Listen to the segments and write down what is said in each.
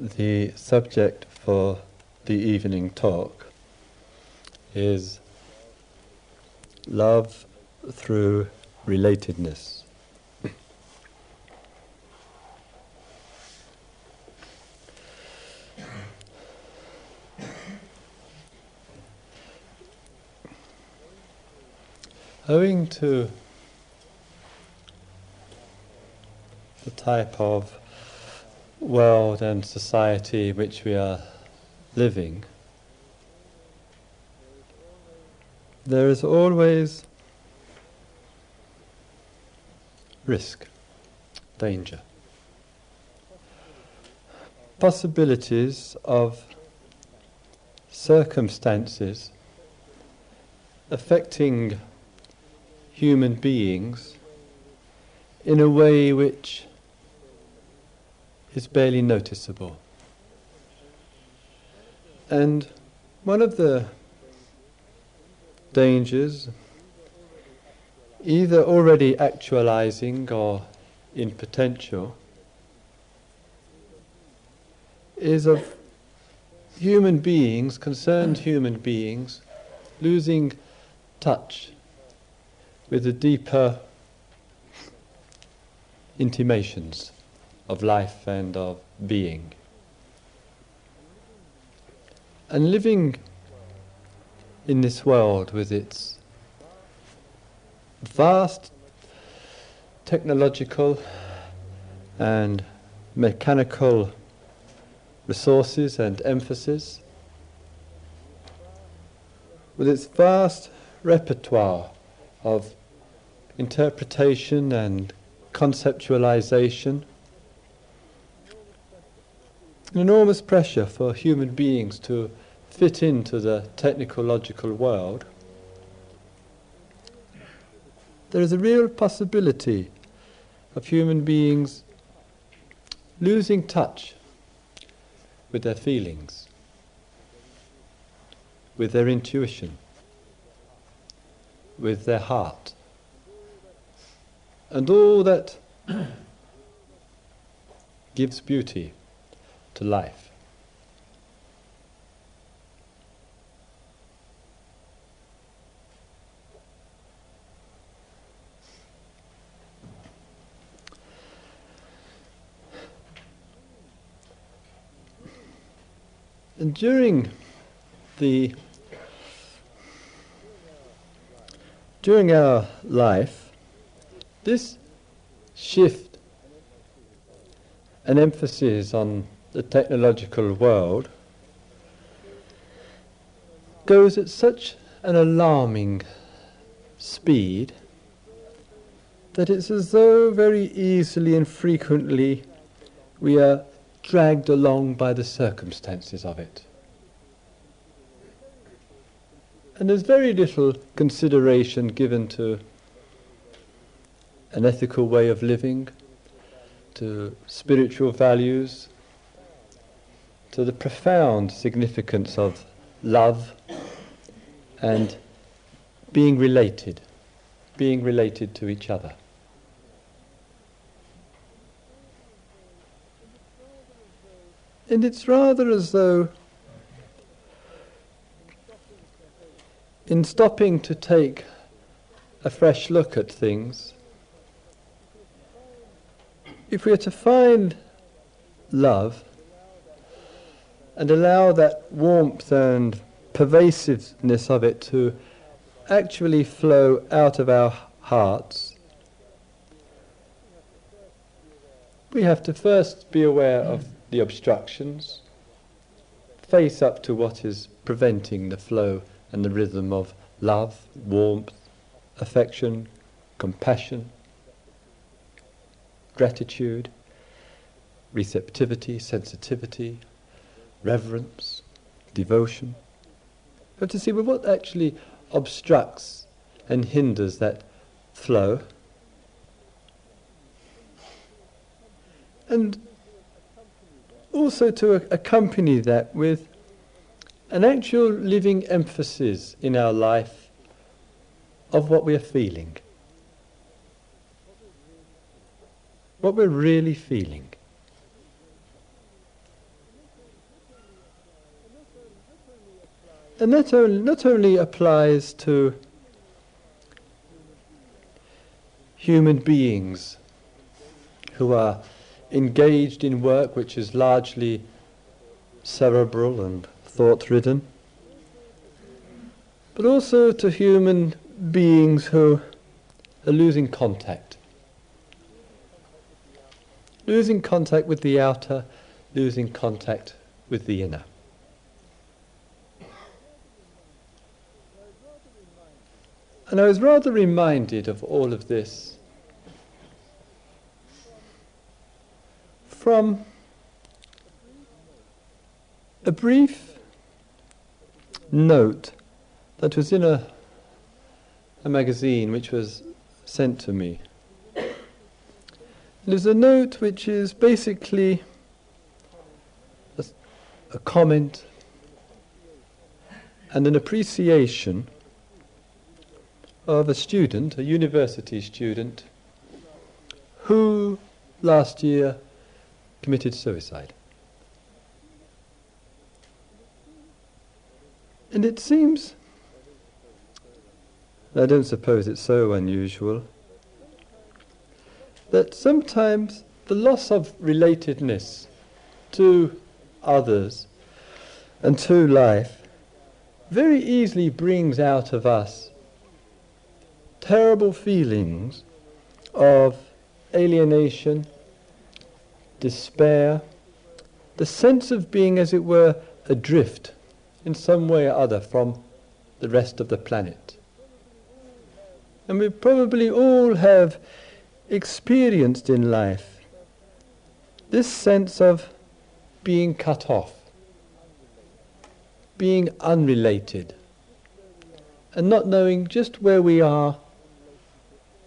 the subject for the evening talk is love through relatedness. Owing to the type of world and society which we are living, there is always risk, danger, possibilities of circumstances affecting human beings in a way which is barely noticeable. And one of the dangers, either already actualizing or in potential, is of human beings, concerned human beings, losing touch with the deeper intimations of life and of being. And living in this world with its vast technological and mechanical resources and emphasis, with its vast repertoire of interpretation and conceptualization, enormous pressure for human beings to fit into the technological world, there is a real possibility of human beings losing touch with their feelings, with their intuition, with their heart, and all that gives beauty to life. And during the during our life, this shift and emphasis on the technological world goes at such an alarming speed that it's as though very easily and frequently we are dragged along by the circumstances of it. And there's very little consideration given to an ethical way of living, to spiritual values, to the profound significance of love and being related, being related to each other. And it's rather as though, in stopping to take a fresh look at things, if we are to find love and allow that warmth and pervasiveness of it to actually flow out of our hearts, we have to first be aware of the obstructions, face up to what is preventing the flow and the rhythm of love, warmth, affection, compassion gratitude, receptivity, sensitivity, reverence, devotion. We have to see well, what actually obstructs and hinders that flow. And also to accompany that with an actual living emphasis in our life of what we are feeling. what we're really feeling. And that not only applies to human beings who are engaged in work which is largely cerebral and thought ridden, but also to human beings who are losing contact. Losing contact with the outer, losing contact with the inner. And I was rather reminded of all of this from a brief note that was in a, a magazine which was sent to me. Is a note which is basically a, a comment and an appreciation of a student, a university student, who last year committed suicide. And it seems, I don't suppose it's so unusual, that sometimes the loss of relatedness to others and to life very easily brings out of us terrible feelings of alienation, despair, the sense of being, as it were, adrift in some way or other from the rest of the planet. And we probably all have experienced in life this sense of being cut off, being unrelated, and not knowing just where we are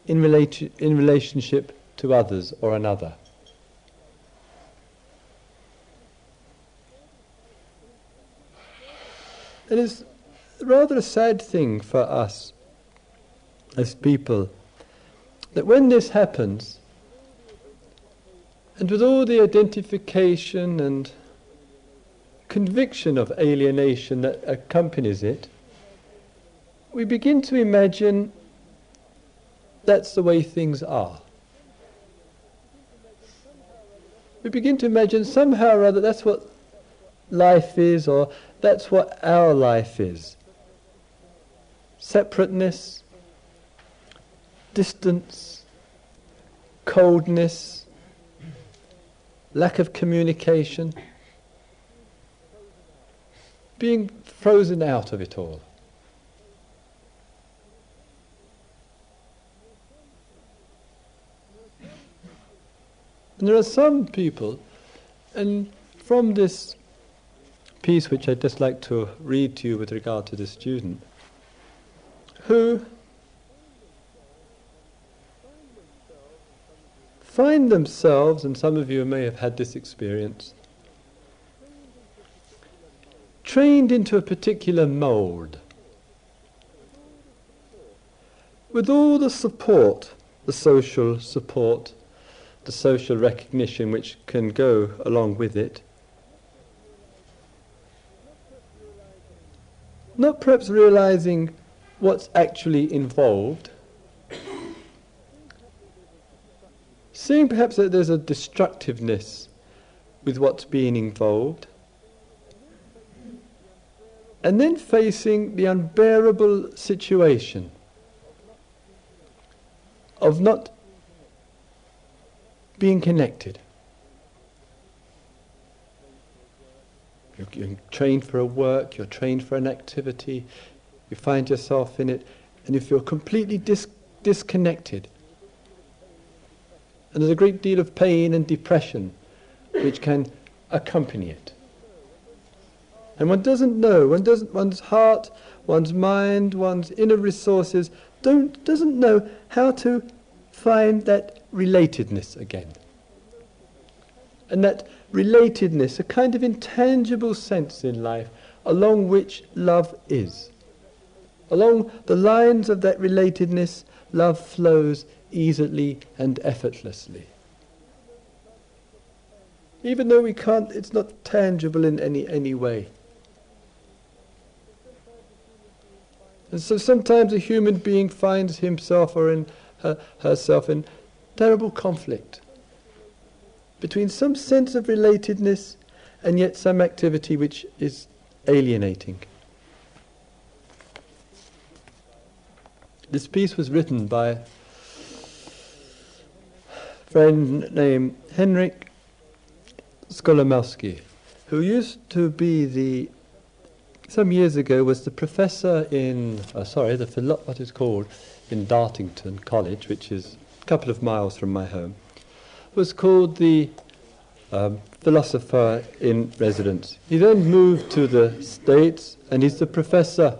in, relati- in relationship to others or another. It is rather a sad thing for us as people that when this happens, and with all the identification and conviction of alienation that accompanies it, we begin to imagine that's the way things are. We begin to imagine somehow or other that's what life is, or that's what our life is. Separateness, distance, coldness, lack of communication, being frozen out of it all. And there are some people, and from this piece which I'd just like to read to you with regard to the student, who find themselves, and some of you may have had this experience, trained into a particular mould. With all the support, the social support, the social recognition which can go along with it. Not perhaps realizing what's actually involved, seeing perhaps that there's a destructiveness with what's being involved, and then facing the unbearable situation of not being connected. You're, you're, trained for a work, you're trained for an activity, you find yourself in it, and you feel completely dis- disconnected. And there's a great deal of pain and depression which can accompany it. And one doesn't know, one doesn't, one's heart, one's mind, one's inner resources don't, doesn't know how to find that relatedness again. And that relatedness, a kind of intangible sense in life along which love is. Along the lines of that relatedness, love flows easily and effortlessly. Even though we can't, it's not tangible in any, any way. And so sometimes a human being finds himself or in her, herself in terrible conflict between some sense of relatedness and yet some activity which is alienating. This piece was written by a friend named Henryk Skolimowski, who used to be the some years ago was the professor in uh, sorry the philo- what is called in Dartington College, which is a couple of miles from my home, was called the um, philosopher in residence. He then moved to the States and he's the professor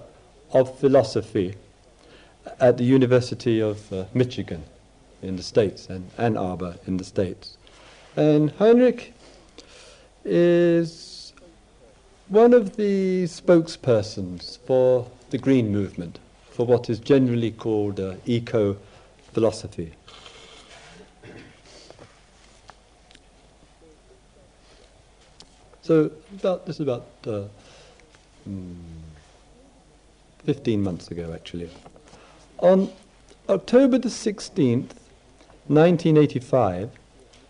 of philosophy at the University of uh, Michigan in the States and Ann Arbor in the States. And Heinrich is one of the spokespersons for the green movement, for what is generally called uh, eco philosophy. So about this is about uh, mm, 15 months ago, actually. On October the 16th, 1985,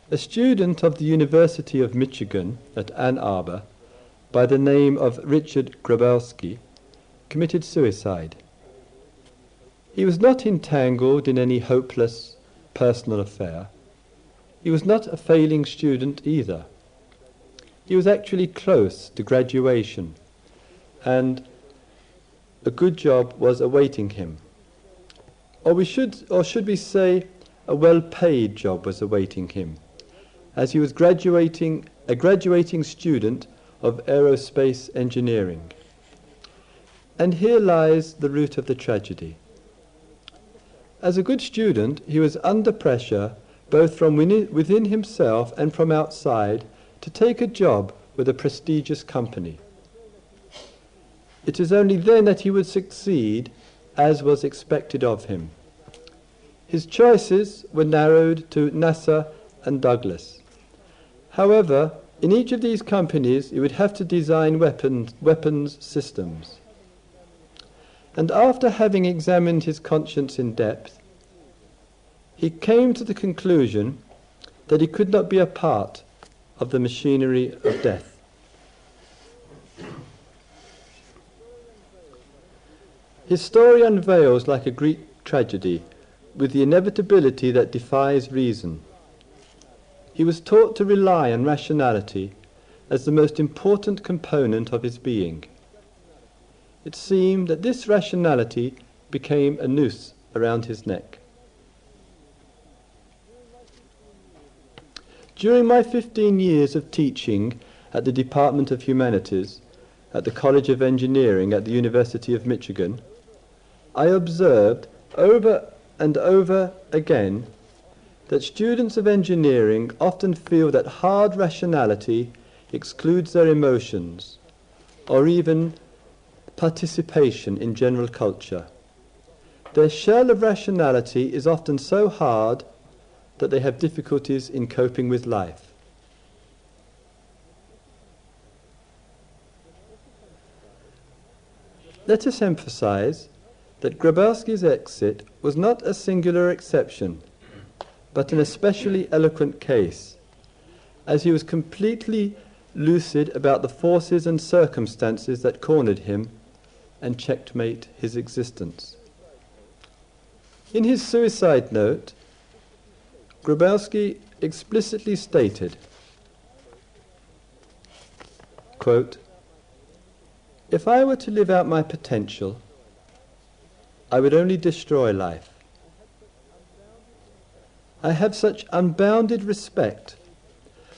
a student of the University of Michigan at Ann Arbor by the name of Richard Grabowski committed suicide. He was not entangled in any hopeless personal affair. He was not a failing student either. He was actually close to graduation, and a good job was awaiting him. Or we should, or should we say, a well-paid job was awaiting him, as he was graduating, a graduating student of aerospace engineering. And here lies the root of the tragedy. As a good student, he was under pressure both from within himself and from outside to take a job with a prestigious company. It is only then that he would succeed as was expected of him. His choices were narrowed to NASA and Douglas. However, in each of these companies, he would have to design weapons, weapons systems. And after having examined his conscience in depth, he came to the conclusion that he could not be a part of the machinery of death. His story unveils like a Greek tragedy with the inevitability that defies reason. He was taught to rely on rationality as the most important component of his being. It seemed that this rationality became a noose around his neck. During my 15 years of teaching at the Department of Humanities at the College of Engineering at the University of Michigan, I observed over and over again that students of engineering often feel that hard rationality excludes their emotions or even participation in general culture. Their shell of rationality is often so hard that they have difficulties in coping with life. Let us emphasize that Grabowski's exit was not a singular exception, but an especially eloquent case, as he was completely lucid about the forces and circumstances that cornered him and checkmate his existence. In his suicide note, Grabowski explicitly stated, quote, If I were to live out my potential, I would only destroy life. I have such unbounded respect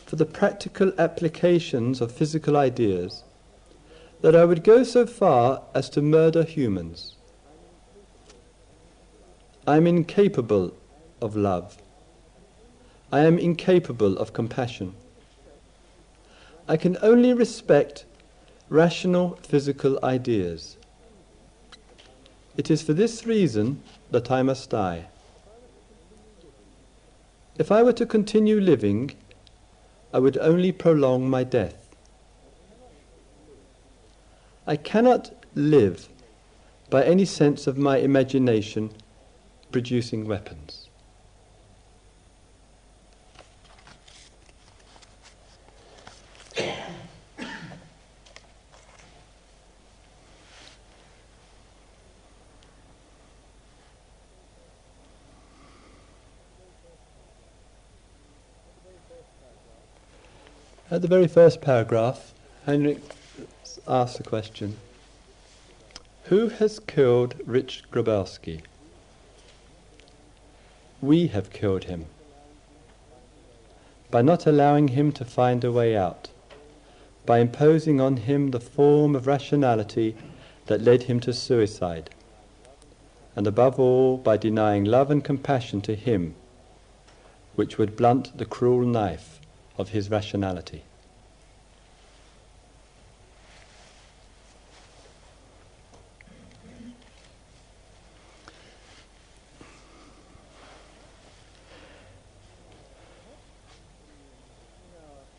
for the practical applications of physical ideas that I would go so far as to murder humans. I am incapable of love. I am incapable of compassion. I can only respect rational physical ideas. It is for this reason that I must die. If I were to continue living, I would only prolong my death. I cannot live by any sense of my imagination producing weapons. At the very first paragraph, Heinrich asks the question Who has killed Rich Grabowski? We have killed him by not allowing him to find a way out, by imposing on him the form of rationality that led him to suicide, and above all by denying love and compassion to him, which would blunt the cruel knife of his rationality.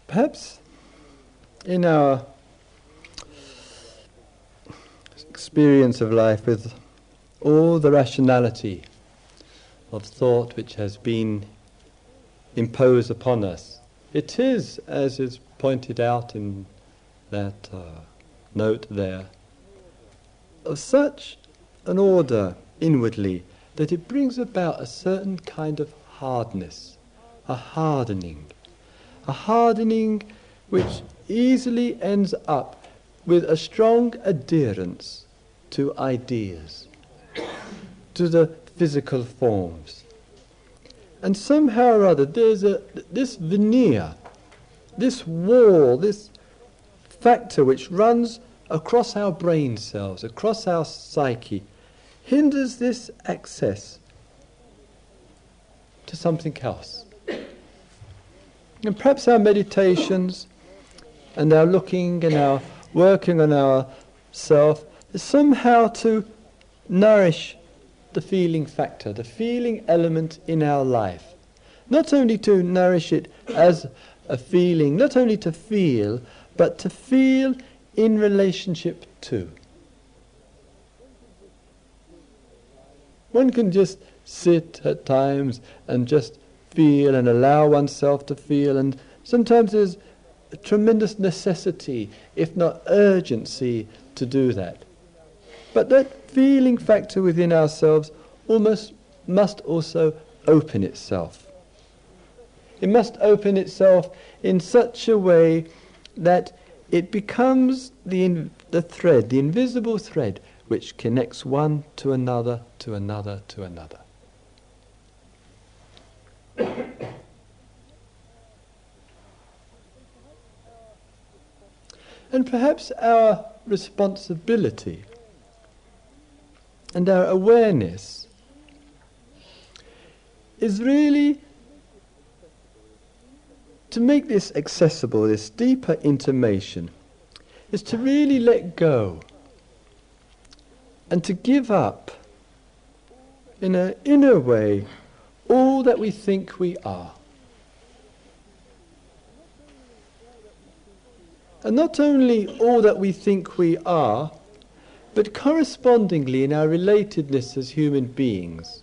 Perhaps in our experience of life with all the rationality of thought which has been imposed upon us it is, as is pointed out in that uh, note there, of such an order inwardly that it brings about a certain kind of hardness, a hardening, a hardening which easily ends up with a strong adherence to ideas, to the physical forms. And somehow or other, there's a, this veneer, this wall, this factor which runs across our brain cells, across our psyche, hinders this access to something else. And perhaps our meditations and our looking and our working on ourself is somehow to nourish the feeling factor, the feeling element in our life. Not only to nourish it as a feeling, not only to feel, but to feel in relationship to. One can just sit at times and just feel and allow oneself to feel, and sometimes there's a tremendous necessity, if not urgency, to do that. But that feeling factor within ourselves almost must also open itself. It must open itself in such a way that it becomes the, in, the thread, the invisible thread, which connects one to another, to another, to another. and perhaps our responsibility and our awareness is really to make this accessible, this deeper intimation, is to really let go and to give up in an inner way all that we think we are. And not only all that we think we are, but correspondingly in our relatedness as human beings,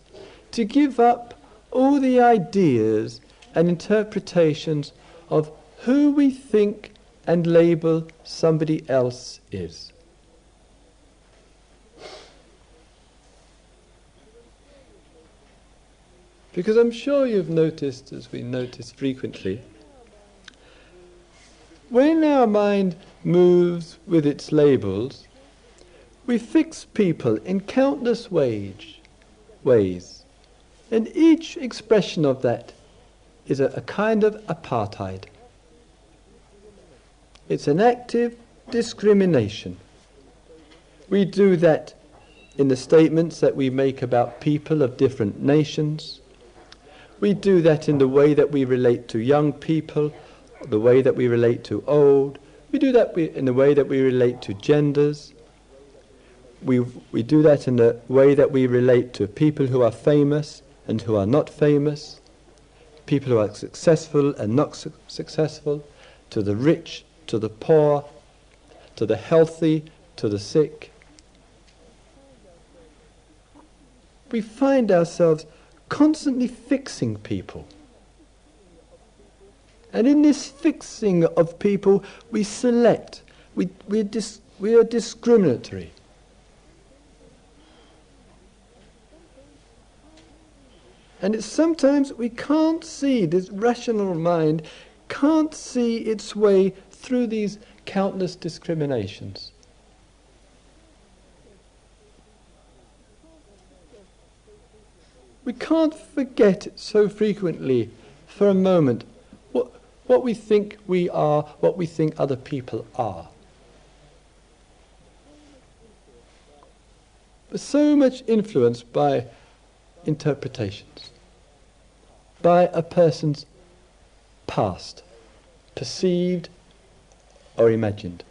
to give up all the ideas and interpretations of who we think and label somebody else is. Because I'm sure you've noticed, as we notice frequently, when our mind moves with its labels, we fix people in countless wage, ways, and each expression of that is a, a kind of apartheid. It's an active discrimination. We do that in the statements that we make about people of different nations. We do that in the way that we relate to young people, the way that we relate to old. We do that in the way that we relate to genders we, we do that in the way that we relate to people who are famous and who are not famous, people who are successful and not su- successful, to the rich, to the poor, to the healthy, to the sick. we find ourselves constantly fixing people. And in this fixing of people, we select, we, we, dis, we are discriminatory. And it's sometimes we can't see, this rational mind can't see its way through these countless discriminations. We can't forget so frequently for a moment what, what we think we are, what we think other people are. We're so much influenced by interpretations, by a person's past, perceived or imagined.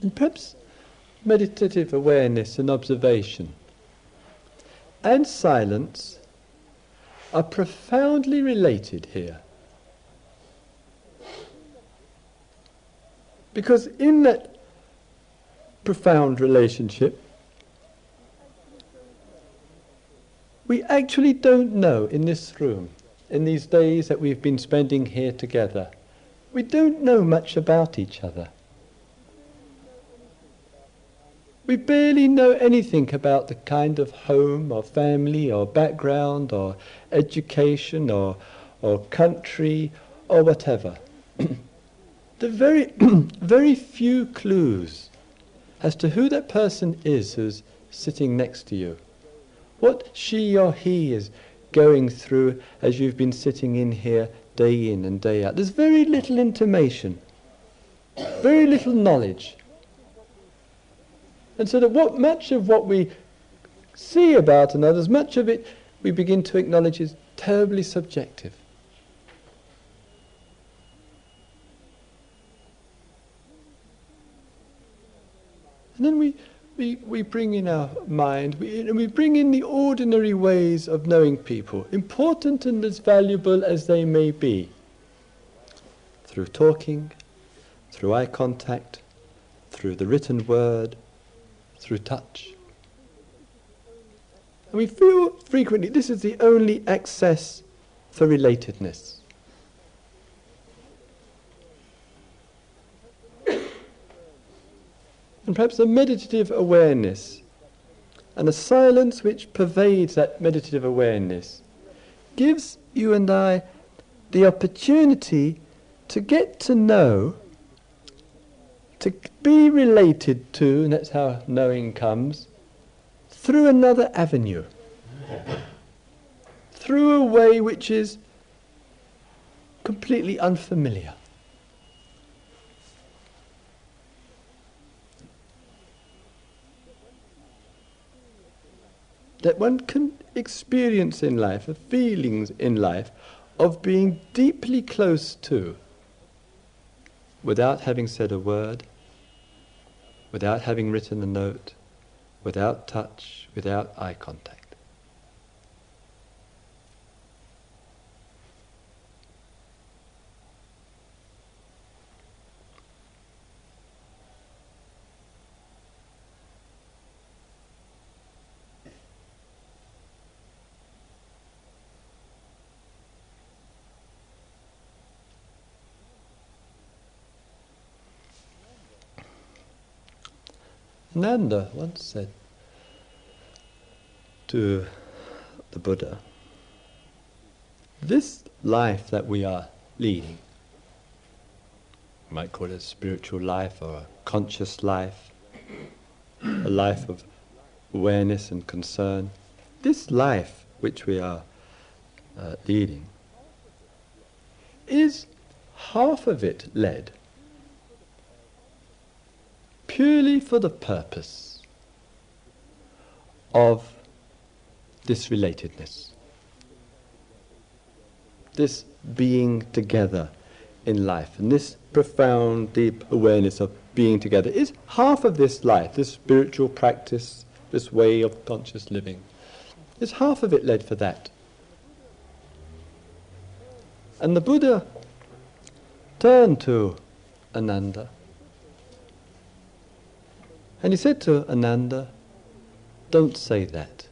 And perhaps meditative awareness and observation and silence are profoundly related here. Because in that profound relationship, we actually don't know in this room, in these days that we've been spending here together, we don't know much about each other. We barely know anything about the kind of home or family or background or education or, or country or whatever. the very, very few clues as to who that person is who's sitting next to you, what she or he is going through as you've been sitting in here day in and day out. There's very little intimation, very little knowledge. And so that what much of what we see about another, as much of it we begin to acknowledge is terribly subjective. And then we, we, bring in our mind, we, we bring in the ordinary ways of knowing people, important and as valuable as they may be, through talking, through eye contact, through the written word, through touch. And we feel frequently this is the only access for relatedness. And perhaps a meditative awareness and a silence which pervades that meditative awareness gives you and I the opportunity to get to know, to be related to, and that's how knowing comes, through another avenue, through a way which is completely unfamiliar. That one can experience in life, of feelings in life, of being deeply close to, without having said a word, without having written a note, without touch, without eye contact. Ananda once said to the Buddha, this life that we are leading, we might call it a spiritual life or a conscious life, a life of awareness and concern, this life which we are uh, leading is half of it led purely for the purpose of this relatedness, this being together in life, and this profound, deep awareness of being together is half of this life, this spiritual practice, this way of conscious living. Is half of it led for that. And the Buddha turned to Ananda and he said to Ananda, Don't say that.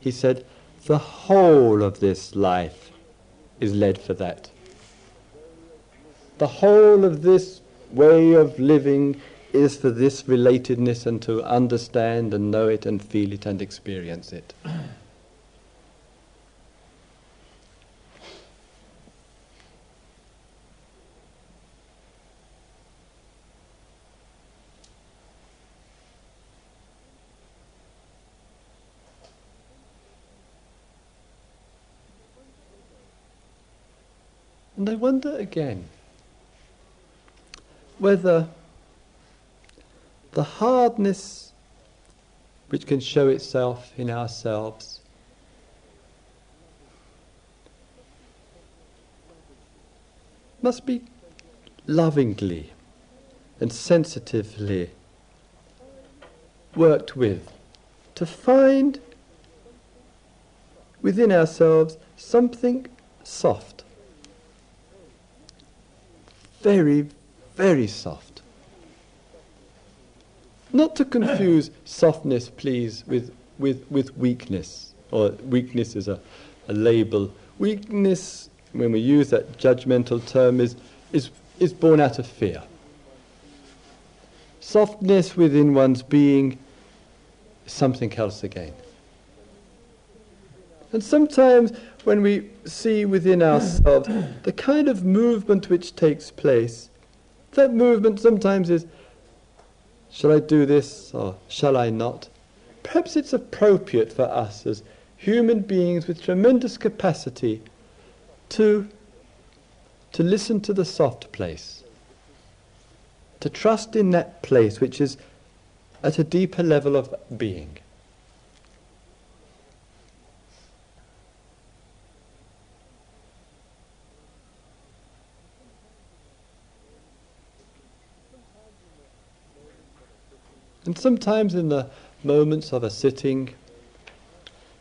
He said, The whole of this life is led for that. The whole of this way of living is for this relatedness and to understand and know it and feel it and experience it. I wonder again whether the hardness which can show itself in ourselves must be lovingly and sensitively worked with to find within ourselves something soft very, very soft. Not to confuse softness, please, with, with, with weakness, or weakness is a, a label. Weakness, when we use that judgmental term, is, is, is born out of fear. Softness within one's being is something else again. And sometimes when we see within ourselves the kind of movement which takes place, that movement sometimes is, shall I do this or shall I not? Perhaps it's appropriate for us as human beings with tremendous capacity to, to listen to the soft place, to trust in that place which is at a deeper level of being. And sometimes in the moments of a sitting,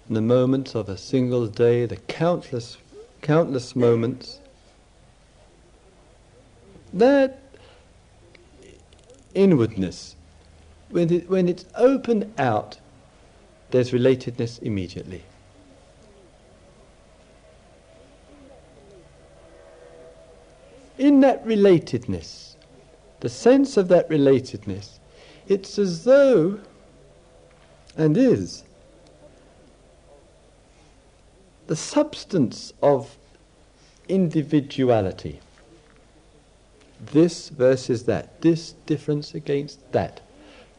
in the moments of a single day, the countless, countless moments, that inwardness, when, it, when it's opened out, there's relatedness immediately. In that relatedness, the sense of that relatedness it's as though, and is, the substance of individuality. This versus that, this difference against that,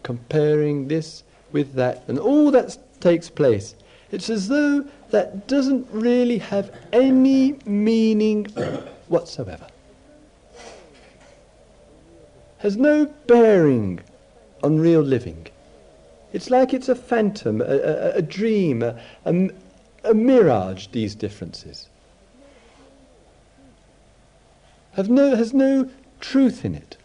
comparing this with that, and all that takes place. It's as though that doesn't really have any meaning whatsoever. Has no bearing on real living. It's like it's a phantom, a, a, a dream, a, a, a mirage, these differences. Have no, has no truth in it.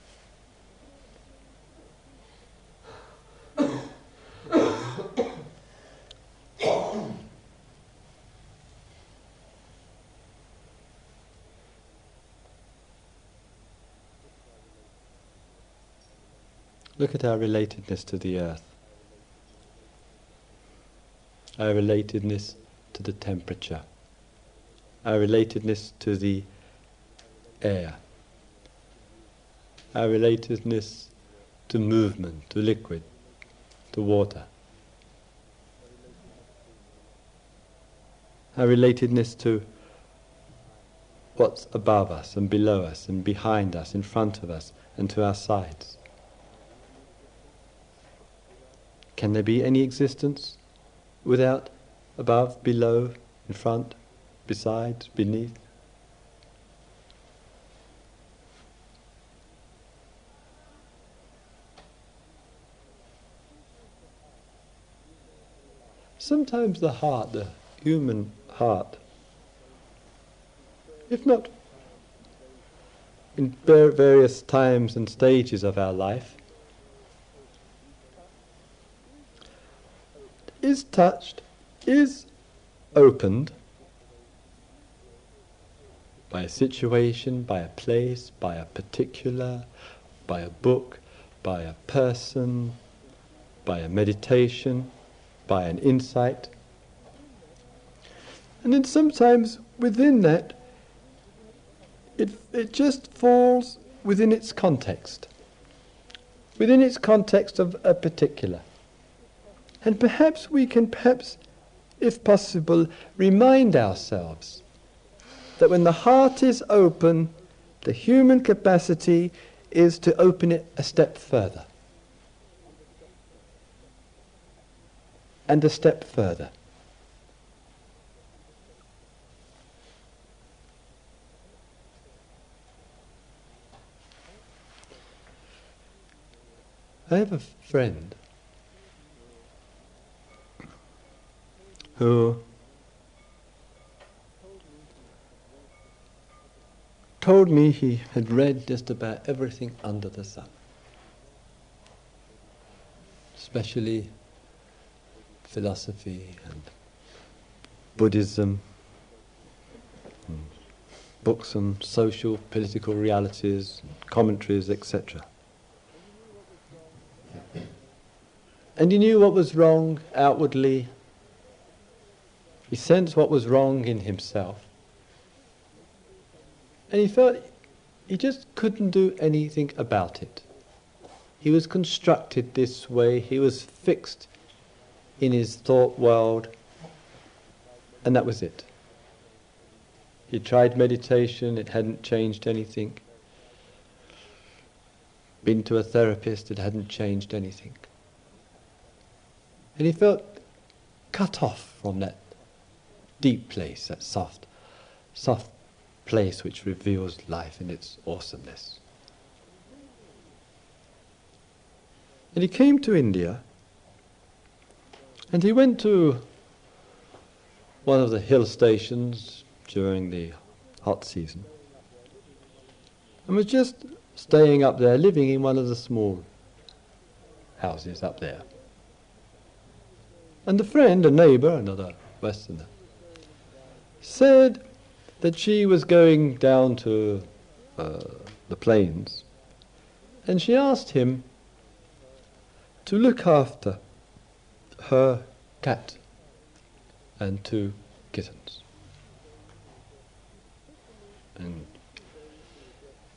Look at our relatedness to the earth, our relatedness to the temperature, our relatedness to the air, our relatedness to movement, to liquid, to water. Our relatedness to what's above us and below us and behind us, in front of us and to our sides. Can there be any existence without above, below, in front, beside, beneath? Sometimes the heart, the human heart, if not in various times and stages of our life, is touched, is opened by a situation, by a place, by a particular, by a book, by a person, by a meditation, by an insight. And then sometimes within that, it, it just falls within its context, within its context of a particular. And perhaps we can, perhaps, if possible, remind ourselves that when the heart is open, the human capacity is to open it a step further. And a step further. I have a friend who told me he had read just about everything under the sun, especially philosophy and Buddhism, and books on social, political realities, commentaries, etc. And he knew what was wrong outwardly. He sensed what was wrong in himself. And he felt he just couldn't do anything about it. He was constructed this way, he was fixed in his thought world, and that was it. He tried meditation, it hadn't changed anything. Been to a therapist, it hadn't changed anything. And he felt cut off from that deep place, that soft, soft place which reveals life in its awesomeness. And he came to India and he went to one of the hill stations during the hot season and was just staying up there, living in one of the small houses up there. And a friend, a neighbour, another Westerner, said that she was going down to uh, the plains, and she asked him to look after her cat and two kittens. And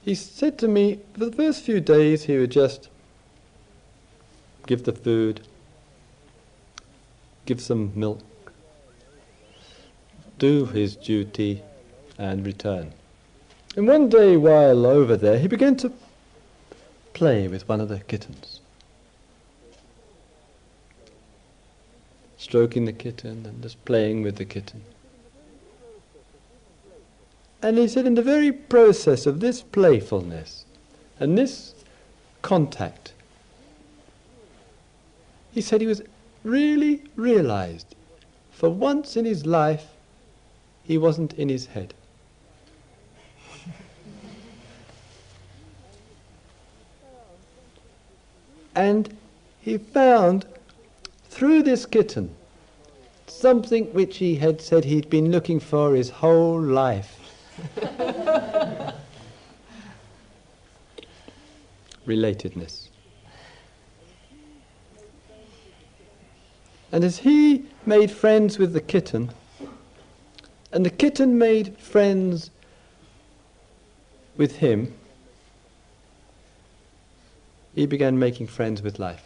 he said to me, for the first few days he would just give the food, give some milk, do his duty, and return. And one day while over there, he began to play with one of the kittens. Stroking the kitten and just playing with the kitten. And he said, in the very process of this playfulness and this contact, he said he was really realized for once in his life he wasn't in his head. And he found through this kitten something which he had said he'd been looking for his whole life. Relatedness. And as he made friends with the kitten, and the kitten made friends with him, he began making friends with life.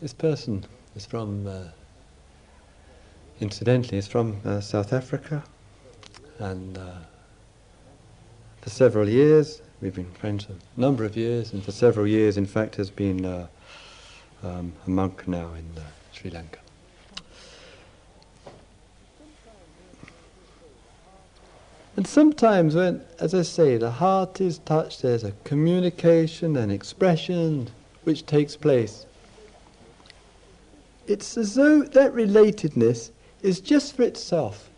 This person is from, uh, incidentally, is from uh, South Africa, and uh, for several years we've been friends a number of years, and for several years, in fact, has been uh, um, a monk now in uh, Sri Lanka. And sometimes when, as I say, the heart is touched, there's a communication and expression which takes place. It's as though that relatedness is just for itself.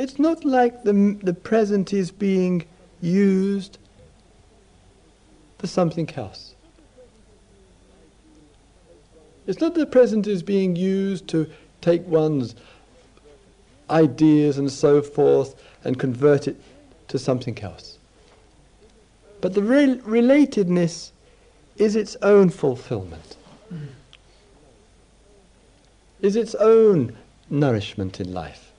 It's not like the, the present is being used for something else. It's not that the present is being used to take one's ideas and so forth and convert it to something else. But the re- relatedness is its own fulfillment, mm. is its own nourishment in life.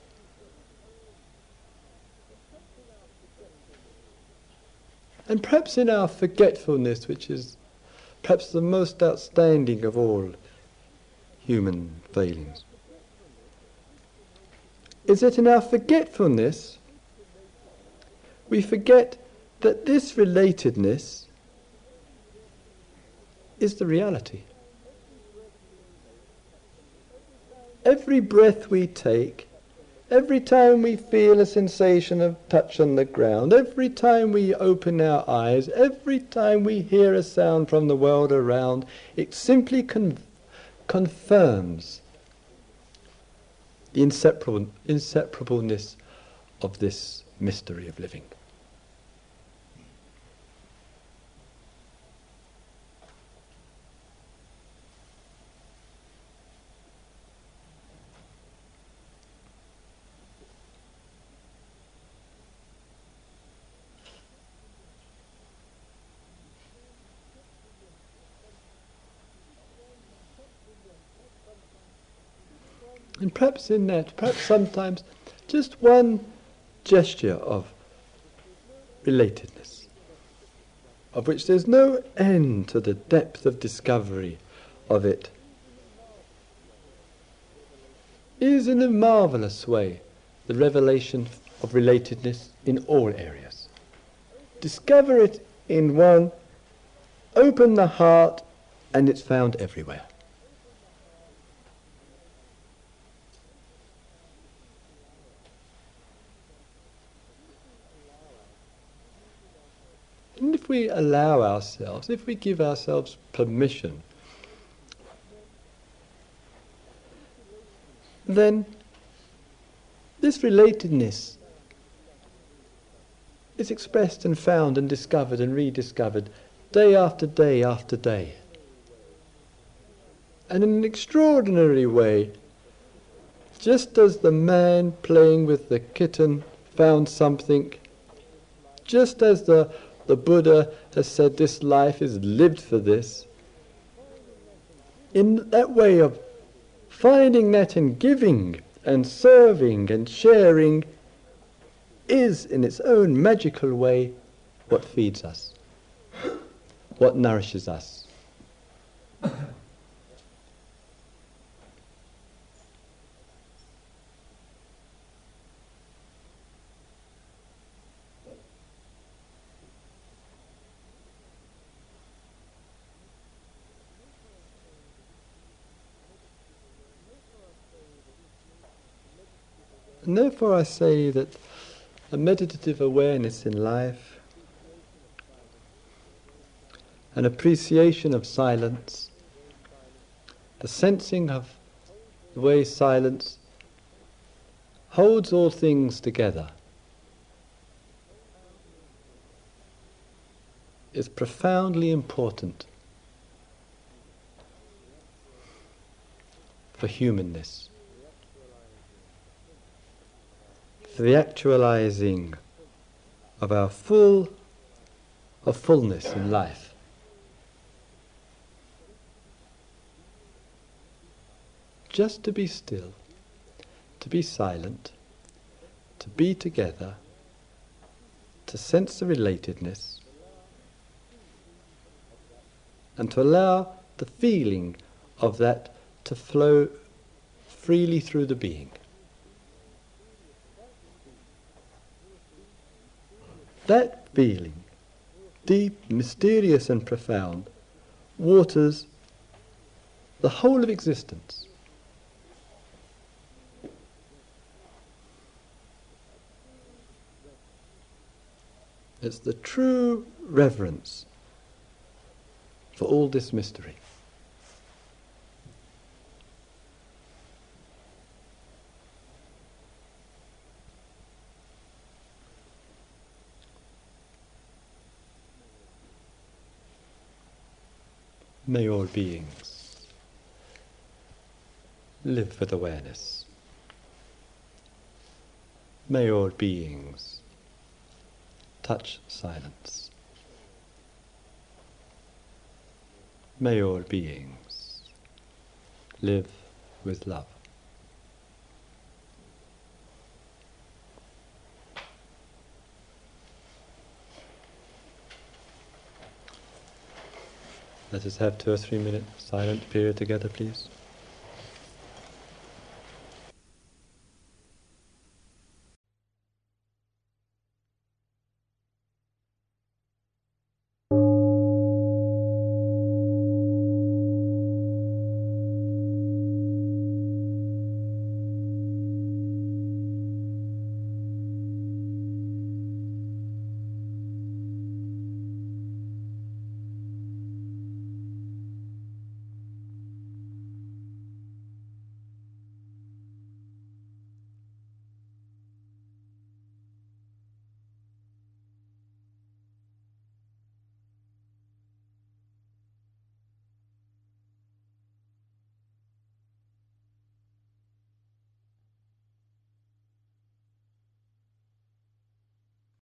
And perhaps in our forgetfulness, which is perhaps the most outstanding of all human failings, is that in our forgetfulness, we forget that this relatedness is the reality. Every breath we take, every time we feel a sensation of touch on the ground, every time we open our eyes, every time we hear a sound from the world around, it simply con- confirms the inseparable, inseparableness of this mystery of living. And perhaps in that, perhaps sometimes, just one gesture of relatedness, of which there's no end to the depth of discovery of it, is in a marvelous way the revelation of relatedness in all areas. Discover it in one, open the heart, and it's found everywhere. We allow ourselves, if we give ourselves permission, then this relatedness is expressed and found and discovered and rediscovered day after day after day. And in an extraordinary way, just as the man playing with the kitten found something, just as the the Buddha has said this life is lived for this. In that way of finding that and giving and serving and sharing is in its own magical way what feeds us, what nourishes us. And therefore, I say that a meditative awareness in life, an appreciation of silence, the sensing of the way silence holds all things together, is profoundly important for humanness. The actualizing of our full of fullness in life. Just to be still, to be silent, to be together, to sense the relatedness, and to allow the feeling of that to flow freely through the being. That feeling, deep, mysterious, and profound, waters the whole of existence. It's the true reverence for all this mystery. May all beings live with awareness. May all beings touch silence. May all beings live with love. Let us have two or three minute silent period together, please.